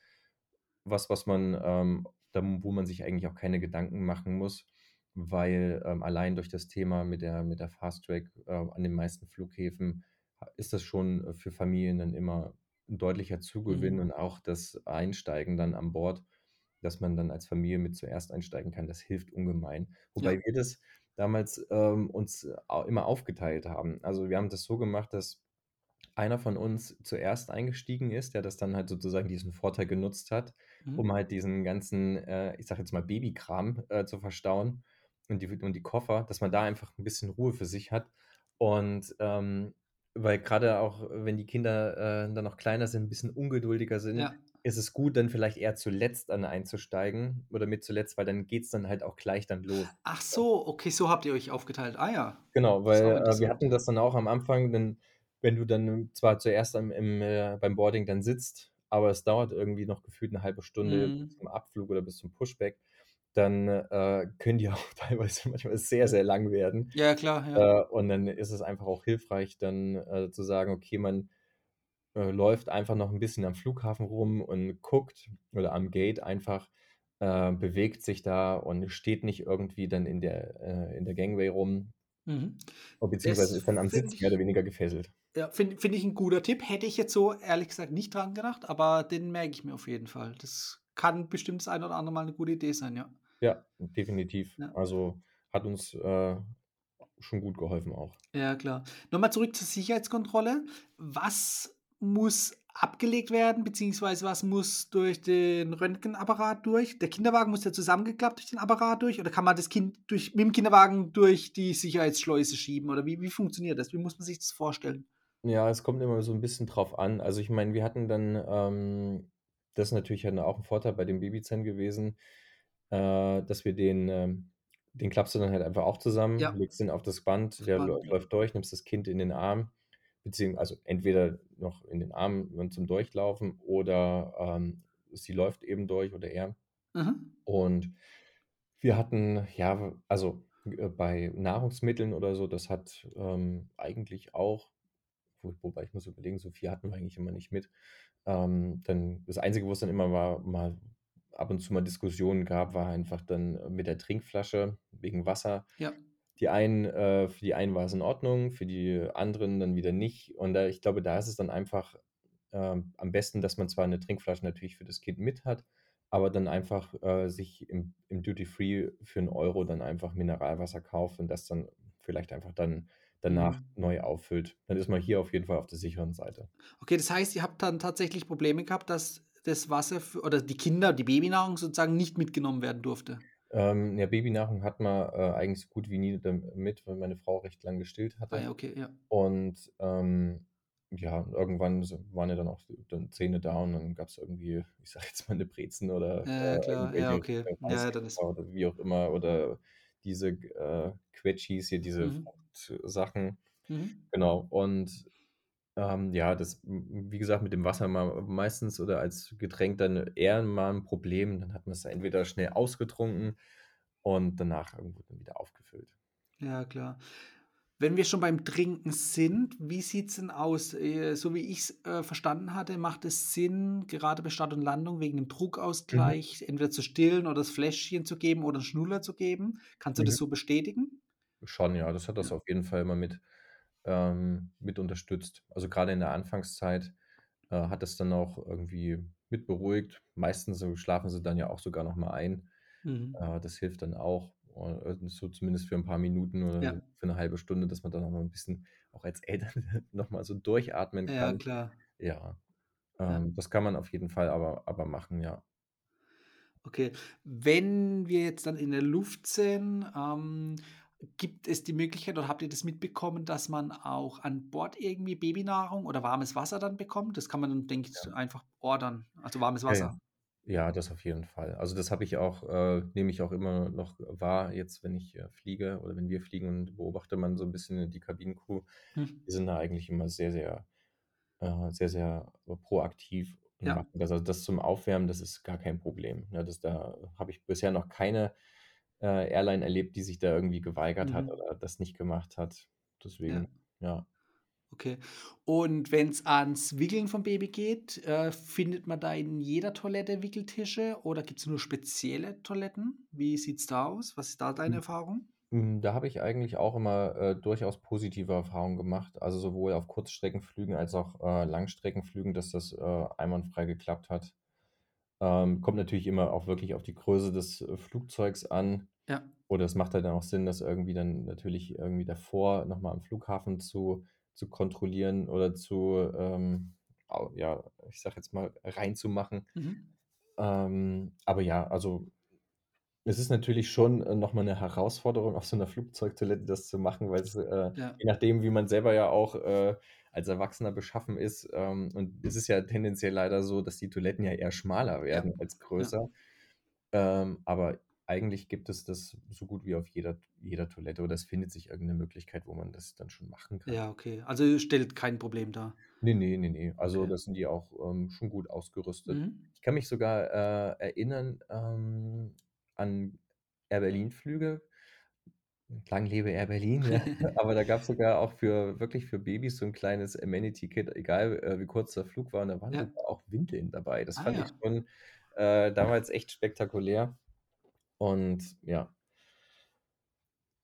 was, was man, ähm da wo man sich eigentlich auch keine Gedanken machen muss, weil, ähm, allein durch das Thema mit der mit der Fast Track, äh, an den meisten Flughäfen ist das schon, für Familien dann immer 'n deutlicher Zugewinn Mhm. und auch das Einsteigen dann an Bord, dass man dann als Familie mit zuerst einsteigen kann, das hilft ungemein. Wobei Ja. wir das damals, ähm, uns a immer aufgeteilt haben. Also, wir haben das so gemacht, dass einer von uns zuerst eingestiegen ist, der das dann halt sozusagen diesen Vorteil genutzt hat, um Mhm. halt diesen ganzen, äh, ich sage jetzt mal Babykram, äh, zu verstauen und die und die Koffer, dass man da einfach 'n bisschen Ruhe für sich hat. Und, ähm, weil grade auch, wenn die Kinder, äh, dann noch kleiner sind, 'n bisschen ungeduldiger sind, Ja. Ist es gut, dann vielleicht eher zuletzt dann einzusteigen oder mit zuletzt, weil dann geht's dann halt auch gleich dann los. Ach so, okay, so habt ihr euch aufgeteilt. Ah ja, Genau, weil, äh, wir hatten das dann auch am Anfang, wenn wenn du dann zwar zuerst am im äh, beim Boarding dann sitzt, aber es dauert irgendwie noch gefühlt 'ne 1/2 Stunde bis Mhm. zum Abflug oder bis zum Pushback, dann, äh, können die auch teilweise manchmal sehr, sehr lang werden. Ja, klar, ja. Äh, und dann ist es einfach auch hilfreich, dann, äh, zu sagen, okay, man, äh, läuft einfach noch 'n bisschen am Flughafen rum und guckt oder am Gate einfach, äh, bewegt sich da und steht nicht irgendwie dann in der äh, in der Gangway rum Mhm. o beziehungsweise Das ist dann am Sitz mehr oder ich weniger gefesselt. ja, finde finde ich 'n guter Tipp. Hätte ich jetzt so ehrlich gesagt nicht dran gedacht, aber den merke ich mir auf jeden Fall. Das kann bestimmt das ein oder andere Mal 'ne gute Idee sein, ja. Ja, definitiv. Ja. Also, hat uns, äh, schon gut geholfen auch. Ja, klar. Noch mal zurück zur Sicherheitskontrolle. Was muss abgelegt werden, beziehungsweise was muss durch den Röntgenapparat durch? Der Kinderwagen muss ja zusammengeklappt durch den Apparat durch oder kann man das Kind durch mit'm Kinderwagen durch die Sicherheitsschleuse schieben oder wie wie funktioniert das? Wie muss man sich das vorstellen? Ja, es kommt immer so 'n bisschen drauf an. Also, ich meine, wir hatten dann, ähm das ist natürlich auch 'n Vorteil bei dem Babyzahn gewesen, äh, dass wir den, ähm den klappst du dann halt einfach auch zusammen, Ja. legst den auf das Band, Das der Band, ja. läuft durch, nimmst das Kind in den Arm, beziehung also, entweder noch in den Arm und zum Durchlaufen oder, ähm, sie läuft eben durch oder er. Mhm. Und wir hatten, ja, also, äh, bei Nahrungsmitteln oder so, das hat, ähm, eigentlich auch wo wobei ich muss überlegen, so viel hatten wir eigentlich immer nicht mit. Ähm, dann das Einzige, wo's dann immer war mal ab und zu mal Diskussionen gab, war einfach dann mit der Trinkflasche wegen Wasser. Ja. Die einen äh, für die einen war es in Ordnung, für die anderen dann wieder nicht. Und da ich glaube, da ist es dann einfach, ähm, am besten, dass man zwar 'ne Trinkflasche natürlich für das Kind mit hat, aber dann einfach, äh, sich im im Duty Free für 'n Euro dann einfach Mineralwasser kauft und das dann vielleicht einfach dann danach Mhm. neu auffüllt. Dann ist man hier auf jeden Fall auf der sicheren Seite. Okay, das heißt, ihr habt dann tatsächlich Probleme gehabt, dass das Wasser f oder die Kinder die Babynahrung sozusagen nicht mitgenommen werden durfte? Ähm, ja, Babynahrung hatten wir, äh, eigentlich so gut wie nie dam mit, weil meine Frau recht lang gestillt Ah hatte. ja, okay, ja. Und, ähm, ja, irgendwann waren ja dann auch dann Zähne da und dann gab's irgendwie, ich sage jetzt mal 'ne Brezen oder, Ja, ja, äh, klar. Ja, irgendwelche, okay. äh, Ja, ja, dann ist oder wie auch immer oder diese äh, Quetschis hier, diese Mhm. Fruchtsachen. Mhm. Genau. Und, ähm, ja, das wie gesagt, mit dem Wasser mal meistens oder als Getränk dann eher mal 'n Problem. Dann hat man's entweder schnell ausgetrunken und danach irgendwo dann wieder aufgefüllt. Ja, klar. Wenn wir schon beim Trinken sind, wie sieht's denn aus? Äh, so wie ich's, äh, verstanden hatte, macht es Sinn, gerade bei Start und Landung wegen dem Mhm. Druckausgleich entweder zu stillen oder das Fläschchen zu geben oder 'n Schnuller zu geben. Kannst du Mhm. das so bestätigen? Schon, ja, das hat das Ja. auf jeden Fall immer mit ähm, mit unterstützt. Also, grade in der Anfangszeit, äh, hat das dann auch irgendwie mit beruhigt. Meistens so schlafen sie dann ja auch sogar noch mal ein. Mhm. Äh, das hilft dann auch, äh, so zumindest für 'n paar Minuten oder Ja. für 'ne 1/2 Stunde, dass man dann noch mal 'n bisschen auch als Eltern noch mal so durchatmen Ja, kann. klar. Ja, Ja. ähm, das kann man auf jeden Fall aber aber machen, ja. Okay. Wenn wir jetzt dann in der Luft sind, ähm, gibt es die Möglichkeit oder habt ihr das mitbekommen, dass man auch an Bord irgendwie Babynahrung oder warmes Wasser dann bekommt? Das kann man dann, denke ich, Ja. einfach ordern, also warmes Ja, ja. Wasser. Ja, das auf jeden Fall. Also, das habe ich auch äh, nehme ich auch immer noch wahr jetzt, wenn ich, äh, fliege oder wenn wir fliegen und beobachte man so 'n bisschen die Kabinencrew. Mhm. Die sind da eigentlich immer sehr, sehr äh, sehr, sehr proaktiv und Ja. machen das. Also, das zum Aufwärmen, das ist gar kein Problem, ne? Das da habe ich bisher noch keine, äh, Airline erlebt, die sich da irgendwie geweigert hat Mhm. oder das nicht gemacht hat. Ja. Deswegen, ja. Okay. Und wenn's ans Wickeln vom Baby geht, äh, findet man da in jeder Toilette Wickeltische oder gibt's nur spezielle Toiletten? Wie sieht's da aus? Was ist da deine Hm. Erfahrung? Hm, da habe ich eigentlich auch immer, äh, durchaus positive Erfahrungen gemacht. Also, sowohl auf Kurzstreckenflügen als auch, äh, Langstreckenflügen, dass das, äh, einwandfrei geklappt hat. Ähm, kommt natürlich immer auch wirklich auf die Größe des, äh, Flugzeugs an. Ja. Oder es macht halt dann auch Sinn, das irgendwie dann natürlich irgendwie davor noch mal am Flughafen zu zu kontrollieren oder zu, ähm, ja, ich sage jetzt mal, reinzumachen. Mhm. Ähm, aber ja, also es ist natürlich schon, äh, noch mal 'ne Herausforderung, auf so 'ner Flugzeugtoilette das zu machen, weil's, äh, Ja. je nachdem, wie man selber ja auch, äh, als Erwachsener beschaffen ist ähm, und es ist ja tendenziell leider so, dass die Toiletten ja eher schmaler Ja. werden als Ja. größer. Ähm, aber eigentlich gibt es das so gut wie auf jeder jeder Toilette oder es findet sich irgend 'ne Möglichkeit, wo man das dann schon machen kann. Ja, okay. Also, stellt kein Problem dar? Ne, ne, ne, ne. Also, Okay. da sind die auch, ähm, schon gut ausgerüstet. Mhm. Ich kann mich sogar, äh, erinnern, ähm, an Air Berlin-Flüge. Lang lebe Air Berlin, ja. Aber da gab's sogar auch für wirklich für Babys so 'n kleines Amenity-Kit, egal, äh, wie kurz der Flug war. Und da waren Ja. auch Windeln dabei. Das Ah fand ich ja. schon, äh, damals echt spektakulär. Und ja.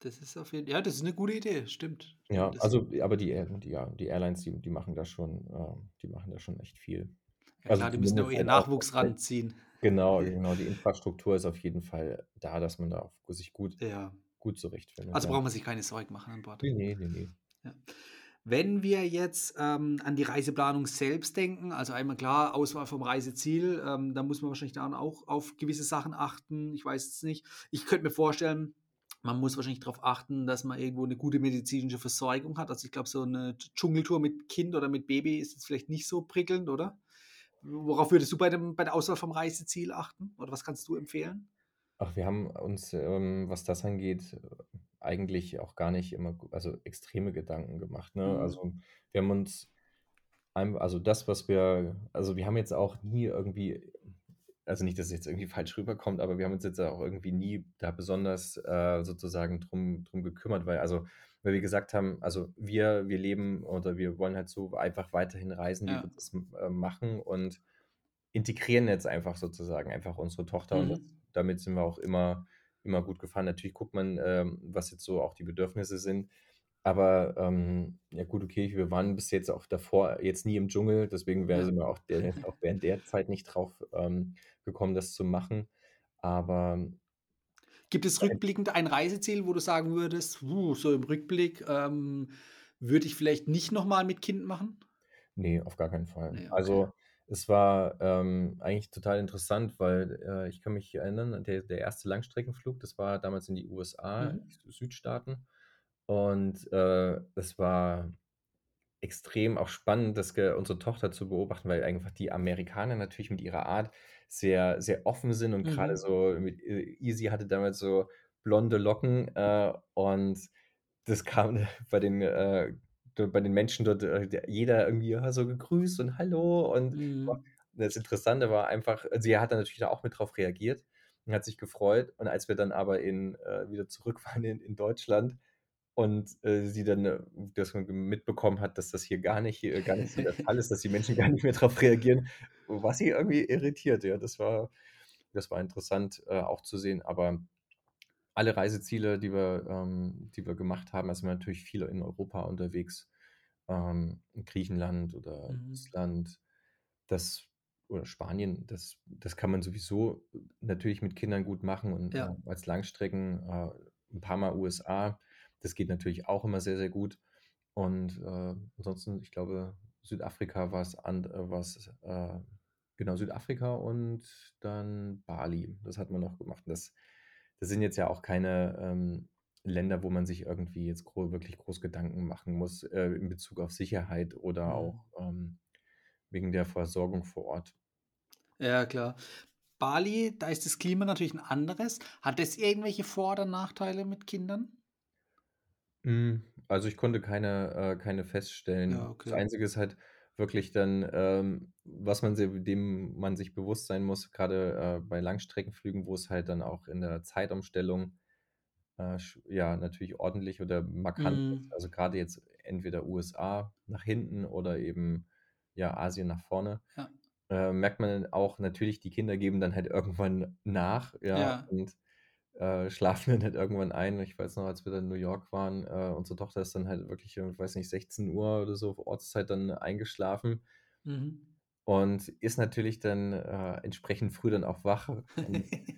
Das ist auf jeden ja, das ist 'ne gute Idee, stimmt. Ja, das also aber die Air die ja, die Airlines, die die machen da schon äh, die machen da schon echt viel. Ja Also, klar, die müssen ja auch ihren halt Nachwuchs ranziehen. genau, genau. Die Infrastruktur ist auf jeden Fall da, dass man da sich gut Ja. gut zurechtfindet, Also, ja. braucht man sich keine Sorgen machen an Bord. Ne, ne, ne, ne. Ja. Wenn wir jetzt, ähm, an die Reiseplanung selbst denken, also, einmal klar, Auswahl vom Reiseziel, ähm, da muss man wahrscheinlich dann auch auf gewisse Sachen achten. Ich weiß es nicht. Ich könnte mir vorstellen, man muss wahrscheinlich drauf achten, dass man irgendwo 'ne gute medizinische Versorgung hat. Also, ich glaube, so 'ne Dsch Dschungeltour mit Kind oder mit Baby ist jetzt vielleicht nicht so prickelnd, oder? Worauf würdest du bei dem bei der Auswahl vom Reiseziel achten oder was kannst du empfehlen? Ach, wir haben uns, ähm, was das angeht, eigentlich auch gar nicht immer also, extreme Gedanken gemacht, ne? Mhm. Also, wir haben uns also, das, was wir also, wir haben jetzt auch nie irgendwie also, nicht, dass es jetzt irgendwie falsch rüberkommt, aber wir haben uns jetzt auch irgendwie nie da besonders, äh, sozusagen drum drum gekümmert, weil also, weil wir gesagt haben, also, wir wir leben oder wir wollen halt so einfach weiterhin reisen, wie wir Ja. das, äh, machen und integrieren jetzt einfach sozusagen einfach unsere Tochter und Mhm. damit sind wir auch immer immer gut gefahren. Natürlich guckt man, ähm, was jetzt so auch die Bedürfnisse sind. Aber, ähm, ja gut, okay, wir waren bis jetzt auch davor jetzt nie im Dschungel, deswegen wäre Ja. wir auch der auch während der Zeit nicht drauf, ähm, gekommen, das zu machen. Aber Gibt es rückblickend ein Reiseziel, wo du sagen würdest: „Uh, so im Rückblick, ähm, würde ich vielleicht nicht noch mal mit Kind machen?“ Ne, auf gar keinen Fall. Ne, okay. Also, es war, ähm, eigentlich total interessant, weil, äh, ich kann mich erinnern, der der 1. Langstreckenflug, das war damals in die USA, Mhm. Südstaaten. Und, äh, es war extrem auch spannend, das unsere Tochter zu beobachten, weil einfach die Amerikaner natürlich mit ihrer Art sehr, sehr offen sind und Mhm. so mit äh, Easy hatte damals so blonde Locken, äh, und das kam bei den äh, bei den Menschen dort äh, jeder irgendwie, ja, so gegrüßt und „Hallo“ und Mhm. das Interessante war einfach sie hat dann natürlich auch mit drauf reagiert und hat sich gefreut. Und als wir dann aber in äh, wieder zurück waren in in Deutschland und, äh, sie dann das mitbekommen hat, dass das hier gar nicht äh, gar nicht so der Fall ist, dass die Menschen gar nicht mehr drauf reagieren, war sie irgendwie irritiert, ja. Das war das war interessant, äh, auch zu sehen. Aber alle Reiseziele, die wir ähm, die wir gemacht haben also, wir natürlich viel in Europa unterwegs, ähm, in Griechenland oder Mhm. Island, das oder Spanien, das das kann man sowieso natürlich mit Kindern gut machen und, Ja. äh, als Langstrecken, äh, 'n paar Mal USA. Das geht natürlich auch immer sehr, sehr gut. Und, äh, ansonsten, ich glaube, Südafrika war's and äh, war's, äh genau, Südafrika und dann Bali. Das hatten wir noch gemacht. Das das sind jetzt ja auch keine, ähm, Länder, wo man sich irgendwie jetzt gro wirklich groß Gedanken machen muss, äh, in Bezug auf Sicherheit oder Mhm. auch, ähm, wegen der Versorgung vor Ort. Ja, klar. Bali, da ist das Klima natürlich 'n anderes. Hat das irgendwelche Vor oder Nachteile mit Kindern? Hm, also, ich konnte keine äh, keine Ja, feststellen. Das okay. Einzige ist halt wirklich dann, ähm, was man dem man sich bewusst sein muss, grade, äh, bei Langstreckenflügen, wo es halt dann auch in der Zeitumstellung, äh, ja, natürlich ordentlich oder markant ist. Mhm. Also, grade jetzt entweder USA nach hinten oder eben, ja, Asien nach vorne, Ja. äh, merkt man dann auch natürlich, die Kinder geben dann halt irgendwann nach, ja, Ja. und, äh, schlafen dann halt irgendwann ein. Ich weiß noch, als wir dann in New York waren, äh, unsere Tochter ist dann halt wirklich um, weiß nicht, 16:00 oder so Ortszeit dann eingeschlafen Mhm. und ist natürlich dann, äh, entsprechend früh dann auch wach.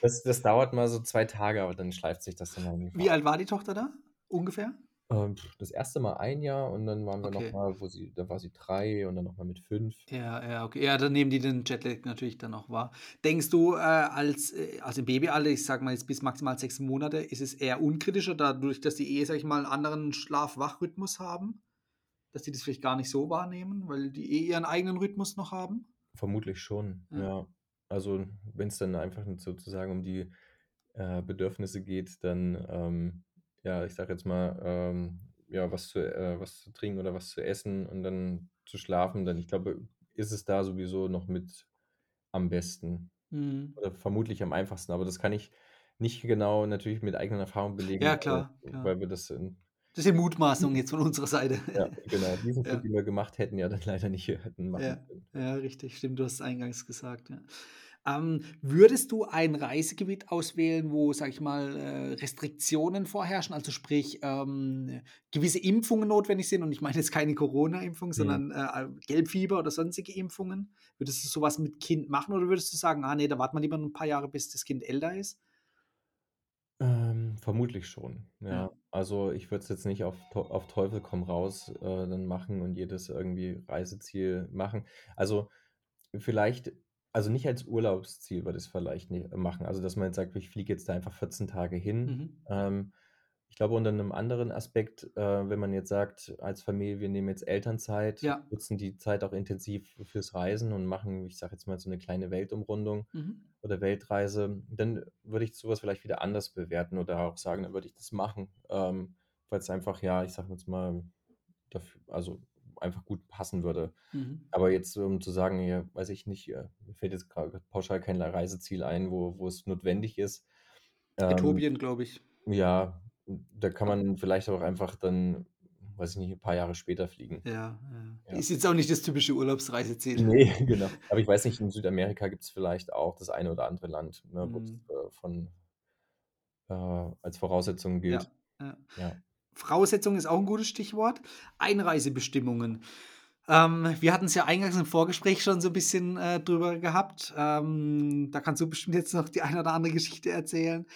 Das das dauert mal so 2 Tage, aber dann schleift sich das dann Wie einfach alt war die Tochter da ungefähr? Ähm, das 1. Mal 1 Jahr und dann waren wir Okay. mal, wo sie da war sie 3 und dann noch mal mit 5. Ja, ja, okay. Ja, dann nehmen die den Jetlag natürlich dann auch wahr. Denkst du, äh, als äh, also, im Babyalter, ich sage mal jetzt bis maximal 6 Monate, ist es eher unkritischer dadurch, dass die eh, sage ich mal, 'n anderen Schlaf-Wach-Rhythmus haben? Dass die das vielleicht gar nicht so wahrnehmen, weil die eh ihren eigenen Rhythmus noch haben? Vermutlich schon, Ja. ja. Also, wenn's dann einfach sozusagen um die, äh, Bedürfnisse geht, dann, ähm, ja, ich sage jetzt mal, ähm, ja, was zu äh, was zu trinken oder was zu essen und dann zu schlafen, dann ich glaube, ist es da sowieso noch mit am besten Mhm. oder vermutlich am einfachsten. Aber das kann ich nicht genau natürlich mit eigenen Erfahrungen belegen, Ja, weil klar, klar. weil wir das in Das sind Mutmaßungen jetzt von unserer Seite. Ja, genau. Diesen Flug, Ja. den wir gemacht hätten, ja dann leider nicht hätten machen Ja, können. ja, richtig, stimmt, du hast es eingangs gesagt, ja. Ähm, würdest du ein Reisegebiet auswählen, wo, sage ich mal, äh, Restriktionen vorherrschen, also, sprich, ähm, gewisse Impfungen notwendig sind? Und ich meine jetzt keine Corona-Impfung, Mhm. sondern, äh, Gelbfieber oder sonstige Impfungen. Würdest du so was mit Kind machen oder würdest du sagen: „Ah ne, da warten wir lieber 'n paar Jahre, bis das Kind älter ist?“ Ähm, vermutlich schon, Ja. ja. Also, ich würde es jetzt nicht auf auf Teufel komm raus, äh, dann machen und jedes irgendwie Reiseziel machen. Also, vielleicht also, nicht als Urlaubsziel würde ich's vielleicht ne machen. Also, dass man jetzt sagt: „Ich fliege jetzt da einfach 14 Tage hin.“ Mhm. Ähm, ich glaube, unter 'nem anderen Aspekt, äh, wenn man jetzt sagt als Familie: „Wir nehmen jetzt Elternzeit, Ja. nutzen die Zeit auch intensiv fürs Reisen und machen, ich sage jetzt mal, so 'ne kleine Weltumrundung Mhm. oder Weltreise“, dann würde ich so was vielleicht wieder anders bewerten oder auch sagen, dann würde ich das machen, ähm, weil's einfach, ja, ich sage jetzt mal, daf also, einfach gut passen würde. Mhm. Aber jetzt, um zu sagen, ja, weiß ich nicht, äh, mir fällt jetzt grade pauschal kein Reiseziel ein, wo wo es notwendig ist. Ähm, Äthiopien, glaube ich. ja, da kann man vielleicht auch einfach dann, weiß ich nicht, 'n paar Jahre später fliegen. Ja, ja. Ja. Ist jetzt auch nicht das typische Urlaubsreiseziel. Ne, genau. Aber ich weiß nicht, in Südamerika gibt's vielleicht auch das eine oder andere Land, ne, wo das, Mhm. äh, von äh, als Voraussetzung gilt. Ja, ja. Voraussetzung ist auch 'n gutes Stichwort. Einreisebestimmungen. Ähm, wir hatten's ja eingangs im Vorgespräch schon so 'n bisschen, äh, drüber gehabt. Ähm, da kannst du bestimmt jetzt noch die eine oder andere Geschichte erzählen.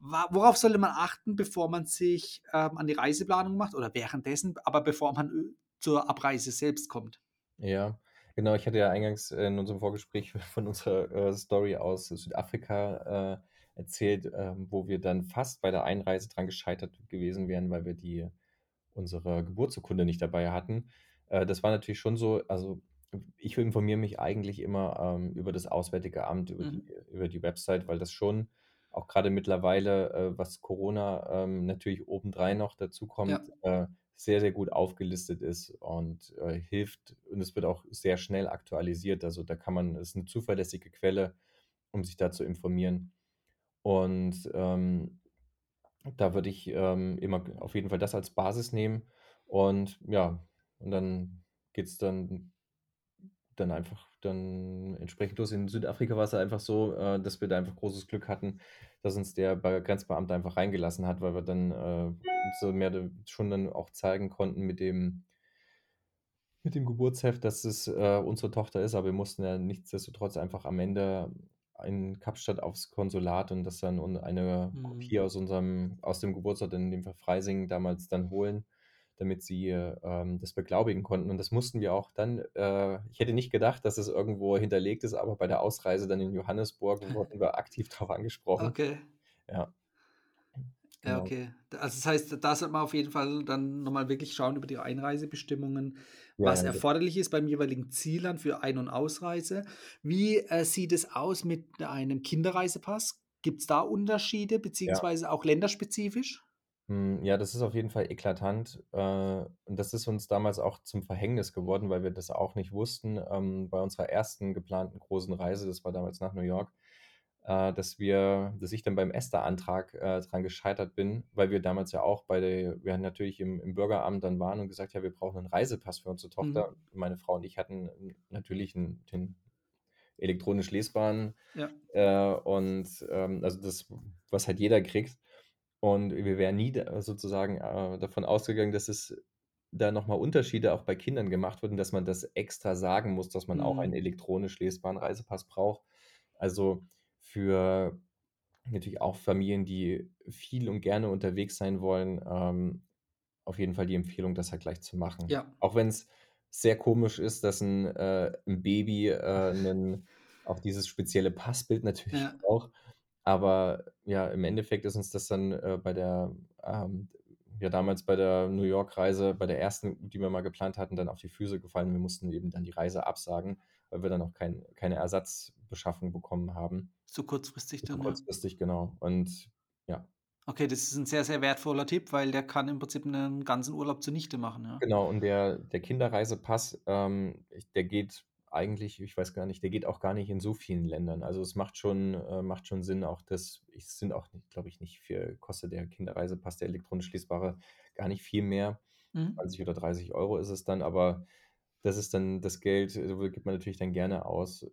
Worauf sollte man achten, bevor man sich, ähm, an die Reiseplanung macht oder währenddessen, aber bevor man, äh, zur Abreise selbst kommt? Ja, genau. Ich hatte ja eingangs in unserem Vorgespräch von unserer, äh, Story aus Südafrika, äh, erzählt, ähm, wo wir dann fast bei der Einreise dran gescheitert gewesen wären, weil wir die unsere Geburtsurkunde nicht dabei hatten. Äh, das war natürlich schon so also, ich informiere mich eigentlich immer, ähm, über das Auswärtige Amt, über die Mhm. über die Website, weil das schon auch grade mittlerweile, äh, was Corona, ähm, natürlich obendrein noch dazukommt, Ja. äh, sehr, sehr gut aufgelistet ist und, äh, hilft und es wird auch sehr schnell aktualisiert. Also, da kann man ist 'ne zuverlässige Quelle, um sich da zu informieren. Und, ähm, da würde ich, ähm, immer auf jeden Fall das als Basis nehmen und ja, und dann geht's dann dann einfach dann entsprechend los. In Südafrika war's halt einfach so, äh, dass wir da einfach großes Glück hatten, dass uns der Be Grenzbeamte einfach reingelassen hat, weil wir dann, äh, so mehr schon dann auch zeigen konnten mit dem mit dem Geburtsheft, dass es, äh, unsere Tochter ist, aber wir mussten ja nichtsdestotrotz einfach am Ende in Kapstadt aufs Konsulat und das dann und eine Mhm. Kopie aus unserem aus dem Geburtsort, in dem Fall Freising, damals dann holen, damit sie, ähm, das beglaubigen konnten. Und das mussten wir auch dann äh, ich hätte nicht gedacht, dass es irgendwo hinterlegt ist, aber bei der Ausreise dann in Johannesburg wurden wir aktiv drauf angesprochen. Okay. Ja. Ja, Genau. okay. D also, das heißt, da sollte man auf jeden Fall dann noch mal wirklich schauen über die Einreisebestimmungen, Ja, was ja, erforderlich ist beim jeweiligen Zielland für Ein und Ausreise. Wie, äh, sieht es aus mit einem Kinderreisepass? Gibt's da Unterschiede Ja. beziehungsweise auch länderspezifisch? Hm, ja, das ist auf jeden Fall eklatant. Äh, und das ist uns damals auch zum Verhängnis geworden, weil wir das auch nicht wussten, ähm, bei unserer ersten geplanten großen Reise, das war damals nach New York, äh, dass wir dass ich dann beim ESTA-Antrag, äh, dran gescheitert bin, weil wir damals ja auch bei der wir natürlich im im Bürgeramt dann waren und gesagt: „Ja, wir brauchen 'nen Reisepass für unsere Mhm. Tochter.“ Meine Frau und ich hatten natürlich 'n den elektronisch lesbaren, Ja. äh, und, ähm also, das, was halt jeder kriegt. Und wir wären nie da sozusagen, äh, davon ausgegangen, dass es da noch mal Unterschiede auch bei Kindern gemacht wird und dass man das extra sagen muss, dass man auch einen Mhm. elektronisch lesbaren Reisepass braucht. Also, für natürlich auch Familien, die viel und gerne unterwegs sein wollen, ähm, auf jeden Fall die Empfehlung, das halt gleich zu machen. Ja. Auch wenn's sehr komisch ist, dass 'n äh, 'n Baby, äh, 'nen auch dieses spezielle Passbild natürlich Ja. braucht. Aber ja, im Endeffekt ist uns das dann, äh, bei der, ähm ja, damals bei der New-York-Reise, bei der ersten, die wir mal geplant hatten, dann auf die Füße gefallen. Wir mussten eben dann die Reise absagen, weil wir dann auch kein keine Ersatzbeschaffung bekommen haben. Zu kurzfristig dann, ja. kurzfristig, genau. Und ja. Okay, das ist 'n sehr, sehr wertvoller Tipp, weil der kann im Prinzip 'nen ganzen Urlaub zunichte machen, ja. Genau, und der der Kinderreisepass, ähm, ich der geht eigentlich ich weiß gar nicht der geht auch gar nicht in so vielen Ländern. Also, es macht schon äh, macht schon Sinn, auch das es sind auch glaube ich, nicht viel kostet der Kinderreisepass, der elektronisch lesbare, gar nicht viel mehr. Mhm. 20 oder 30 € ist es dann, aber das ist dann das Geld, äh, gibt man natürlich dann gerne aus,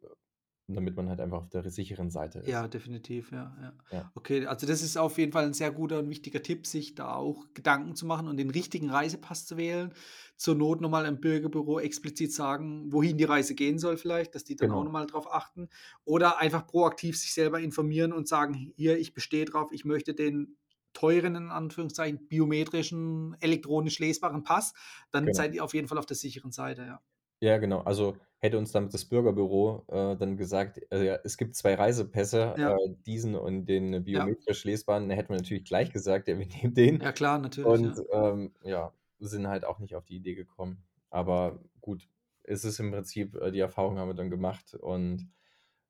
damit man halt einfach auf der sicheren Seite ist. Ja, definitiv, ja, ja. Ja. Okay, also, das ist auf jeden Fall 'n sehr guter und wichtiger Tipp, sich da auch Gedanken zu machen und den richtigen Reisepass zu wählen. Zur Not noch mal im Bürgerbüro explizit sagen, wohin die Reise gehen soll vielleicht, dass die dann auch Genau. noch mal drauf achten. Oder einfach proaktiv sich selber informieren und sagen: „Hier, ich bestehe drauf, ich möchte den teuren, in Anführungszeichen, biometrischen, elektronisch lesbaren Pass.“ Dann Genau. seid ihr auf jeden Fall auf der sicheren Seite, ja. Ja, genau. Also, hätte uns dann das Bürgerbüro, äh, dann gesagt, äh, ja, es gibt 2 Reisepässe, Ja. äh, diesen und den Ja. biometrisch lesbaren, dann hätten wir natürlich gleich gesagt: „Ja, wir nehmen den.“ Ja klar, natürlich, Und, ja. ähm, ja, sind halt auch nicht auf die Idee gekommen. Aber gut, es ist im Prinzip äh, die Erfahrung haben wir dann gemacht und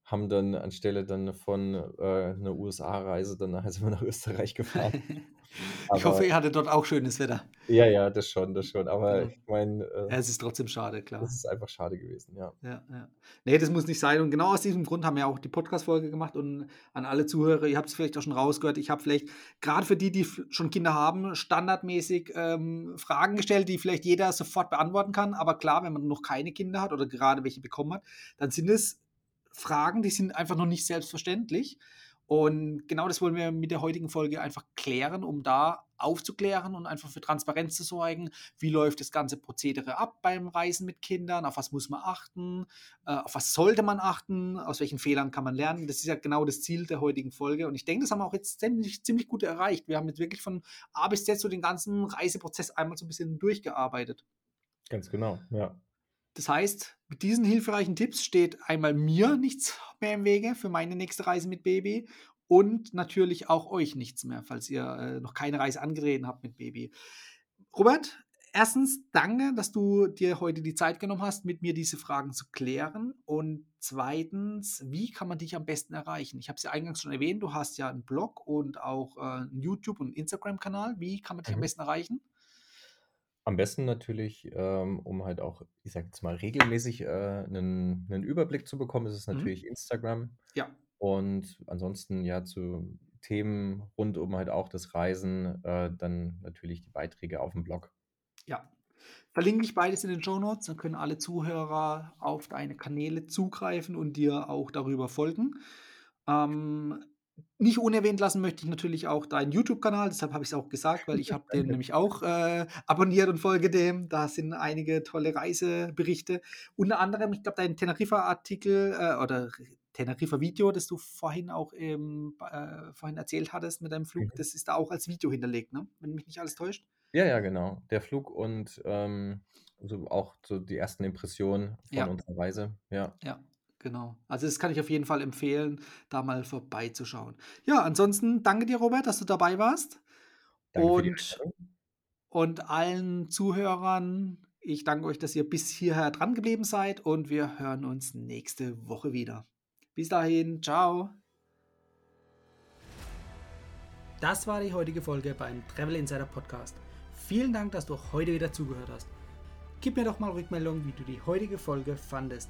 haben dann anstelle dann von, äh, 'ner USA-Reise dann nachher sind wir nach Österreich gefahren. Ich hoffe, Aber ihr hattet dort auch schönes Wetter. Ja, ja, das schon, das schon. Aber Genau. ich meine, äh Ja, es ist trotzdem schade, es klar. ist einfach schade gewesen, ja. Ja, ja. Ne, das muss nicht sein. Und genau aus diesem Grund haben wir auch die Podcast-Folge gemacht und an alle Zuhörer, ihr habt's vielleicht auch schon rausgehört, ich habe vielleicht grad für die, die schon Kinder haben, standardmäßig, ähm, Fragen gestellt, die vielleicht jeder sofort beantworten kann. Aber klar, wenn man noch keine Kinder hat oder gerade welche bekommen hat, dann sind es Fragen, die sind einfach noch nicht selbstverständlich. Und genau das wollen wir mit der heutigen Folge einfach klären, um da aufzuklären und einfach für Transparenz zu sorgen. Wie läuft das ganze Prozedere ab beim Reisen mit Kindern? Auf was muss man achten? Äh, auf was sollte man achten? Aus welchen Fehlern kann man lernen? Das ist ja genau das Ziel der heutigen Folge. Und ich denke, das haben wir auch jetzt ziemlich ziemlich gut erreicht. Wir haben jetzt wirklich von A bis Z so den ganzen Reiseprozess einmal so 'n bisschen durchgearbeitet. Ganz genau, ja. Das heißt, mit diesen hilfreichen Tipps steht einmal mir nichts mehr im Wege für meine nächste Reise mit Baby und natürlich auch euch nichts mehr, falls ihr, äh, noch keine Reise angetreten habt mit Baby. Robert, 1. danke, dass du dir heute die Zeit genommen hast, mit mir diese Fragen zu klären. Und 2. wie kann man dich am besten erreichen? Ich habe es ja eingangs schon erwähnt, du hast ja 'n Blog und auch, äh, 'n YouTube und Instagram-Kanal. Wie kann man dich am Mhm. besten erreichen? Am besten natürlich, ähm, um halt auch, ich sage jetzt mal, regelmäßig, äh, 'nen 'nen Überblick zu bekommen, ist es Mhm. natürlich Instagram. Ja. Und ansonsten, ja, zu Themen rund um halt auch das Reisen, äh, dann natürlich die Beiträge aufm Blog. Ja. Verlinke ich beides in den Shownotes, dann können alle Zuhörer auf deine Kanäle zugreifen und dir auch darüber folgen. Ähm, nicht unerwähnt lassen möchte ich natürlich auch deinen YouTube-Kanal, deshalb habe ich's auch gesagt, weil ich habe den nämlich auch, äh, abonniert und folge dem. Da sind einige tolle Reiseberichte. Unter anderem, ich glaube, dein Teneriffa-Artikel, äh, oder Teneriffa-Video, das du vorhin auch, ähm, äh, vorhin erzählt hattest mit deinem Flug, Mhm. das ist da auch als Video hinterlegt, ne? Wenn mich nicht alles täuscht? Ja, ja, genau. Der Flug und, ähm, so auch so die ersten Impressionen von Ja. unserer Reise, ja. Ja, genau. Also, das kann ich auf jeden Fall empfehlen, da mal vorbeizuschauen. Ja, ansonsten danke dir, Robert, dass du dabei warst. und, und allen Zuhörern, ich danke euch, dass ihr bis hierher dran geblieben seid und wir hören uns nächste Woche wieder. Bis dahin, ciao. Das war die heutige Folge beim Travel Insider Podcast. Vielen Dank, dass du heute wieder zugehört hast. Gib mir doch mal Rückmeldung, wie du die heutige Folge fandest.